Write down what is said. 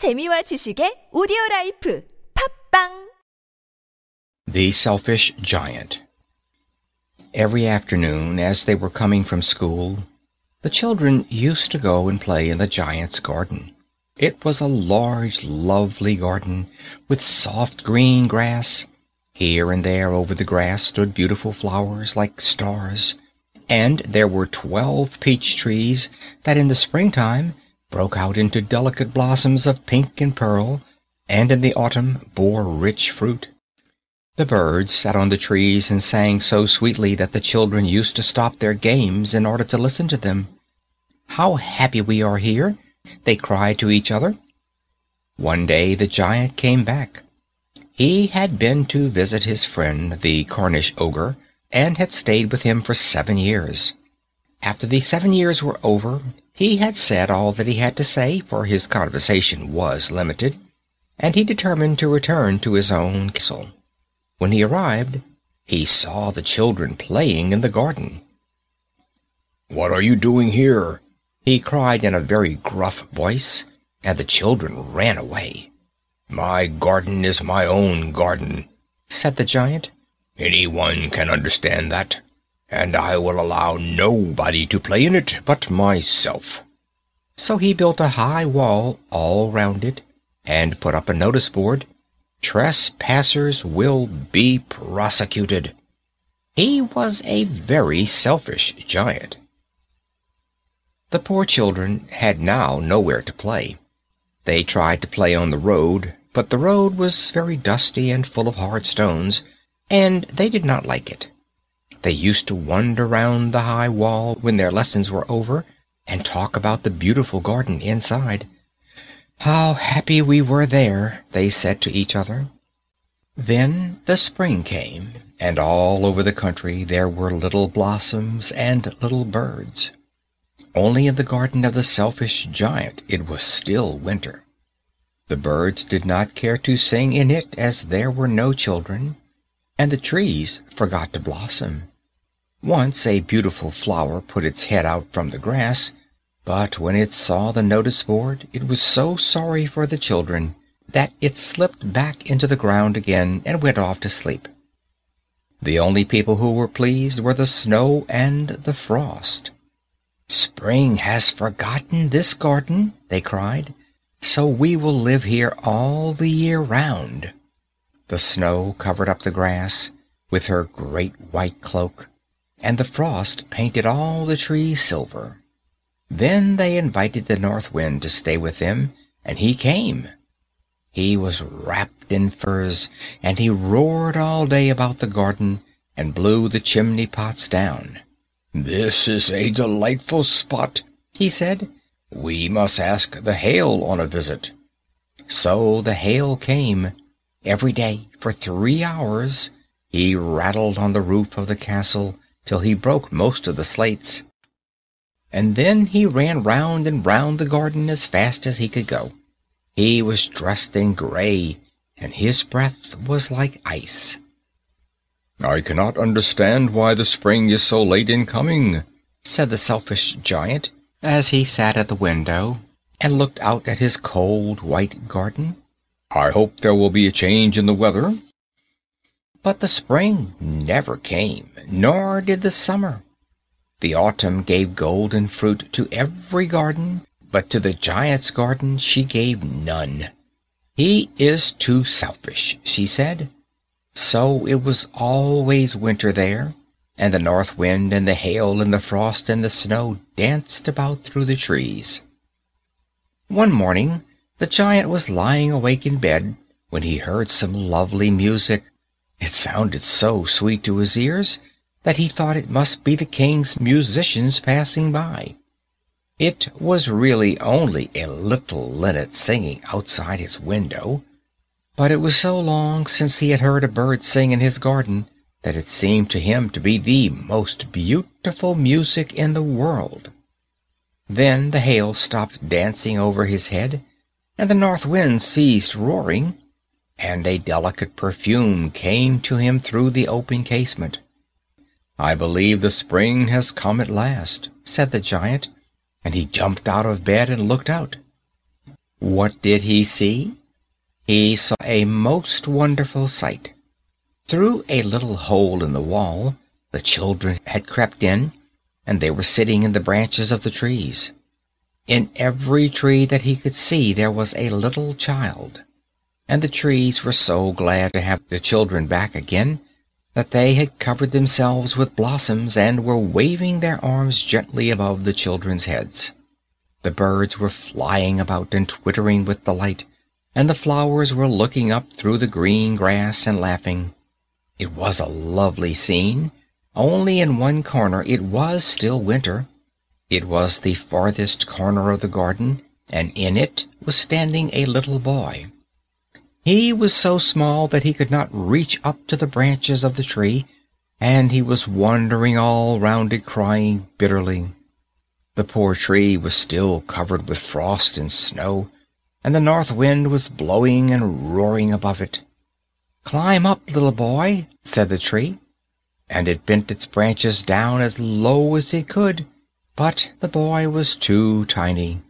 재미와 지식의 오디오 라이프 팝빵 The Selfish Giant Every afternoon, as they were coming from school, the children used to go and play in the giant's garden. It was a large, lovely garden, with soft green grass. Here and there over the grass stood beautiful flowers like stars, and there were twelve peach trees that in the springtime broke out into delicate blossoms of pink and pearl, and in the autumn bore rich fruit. The birds sat on the trees and sang so sweetly that the children used to stop their games in order to listen to them. How happy we are here! they cried to each other. One day the giant came back. He had been to visit his friend, the Cornish ogre, and had stayed with him for seven years. After the seven years were over, he had said all that he had to say, for his conversation was limited, and he determined to return to his own castle. When he arrived, he saw the children playing in the garden. What are you doing here? he cried in a very gruff voice, and the children ran away. My garden is my own garden, said the giant. Anyone can understand that, and I will allow nobody to play in it but myself. So he built a high wall all round it, and put up a notice board, Trespassers will be prosecuted. He was a very selfish giant. The poor children had now nowhere to play. They tried to play on the road, but the road was very dusty and full of hard stones, and they did not like it. They used to wander round the high wall when their lessons were over, and talk about the beautiful garden inside. How happy we were there, they said to each other. Then the spring came, and all over the country there were little blossoms and little birds. Only in the garden of the selfish giant it was still winter. The birds did not care to sing in it as there were no children, and the trees forgot to blossom. Once a beautiful flower put its head out from the grass, but when it saw the notice board it was so sorry for the children that it slipped back into the ground again and went off to sleep. The only people who were pleased were the snow and the frost. Spring has forgotten this garden, they cried, so we will live here all the year round. The snow covered up the grass with her great white cloak, and the frost painted all the trees silver. Then they invited the North Wind to stay with them, and he came. He was wrapped in furs, and he roared all day about the garden and blew the chimney pots down. This is a delightful spot, he said. We must ask the hail on a visit. So the hail came. Every day, for three hours, he rattled on the roof of the castle till he broke most of the slates. And then he ran round and round the garden as fast as he could go. He was dressed in gray, and his breath was like ice. I cannot understand why the spring is so late in coming, said the selfish giant, as he sat at the window and looked out at his cold white garden. I hope there will be a change in the weather. But the spring never came, nor did the summer. The autumn gave golden fruit to every garden, but to the giant's garden she gave none. He is too selfish, she said. So it was always winter there, and the north wind and the hail and the frost and the snow danced about through the trees. One morning the giant was lying awake in bed when he heard some lovely music. It sounded so sweet to his ears that he thought it must be the king's musicians passing by. It was really only a little linnet singing outside his window, but it was so long since he had heard a bird sing in his garden that it seemed to him to be the most beautiful music in the world. Then the hail stopped dancing over his head, and the north wind ceased roaring, and a delicate perfume came to him through the open casement. I believe the spring has come at last, said the giant, and he jumped out of bed and looked out. What did he see? He saw a most wonderful sight. Through a little hole in the wall, the children had crept in, and they were sitting in the branches of the trees. In every tree that he could see there was a little child, and the trees were so glad to have the children back again that they had covered themselves with blossoms and were waving their arms gently above the children's heads. The birds were flying about and twittering with delight, and the flowers were looking up through the green grass and laughing. It was a lovely scene, only in one corner it was still winter. It was the farthest corner of the garden, and in it was standing a little boy. He was so small that he could not reach up to the branches of the tree, and he was wandering all round it crying bitterly. The poor tree was still covered with frost and snow, and the north wind was blowing and roaring above it. "Climb up, little boy," said the tree, and it bent its branches down as low as it could, but the boy was too tiny.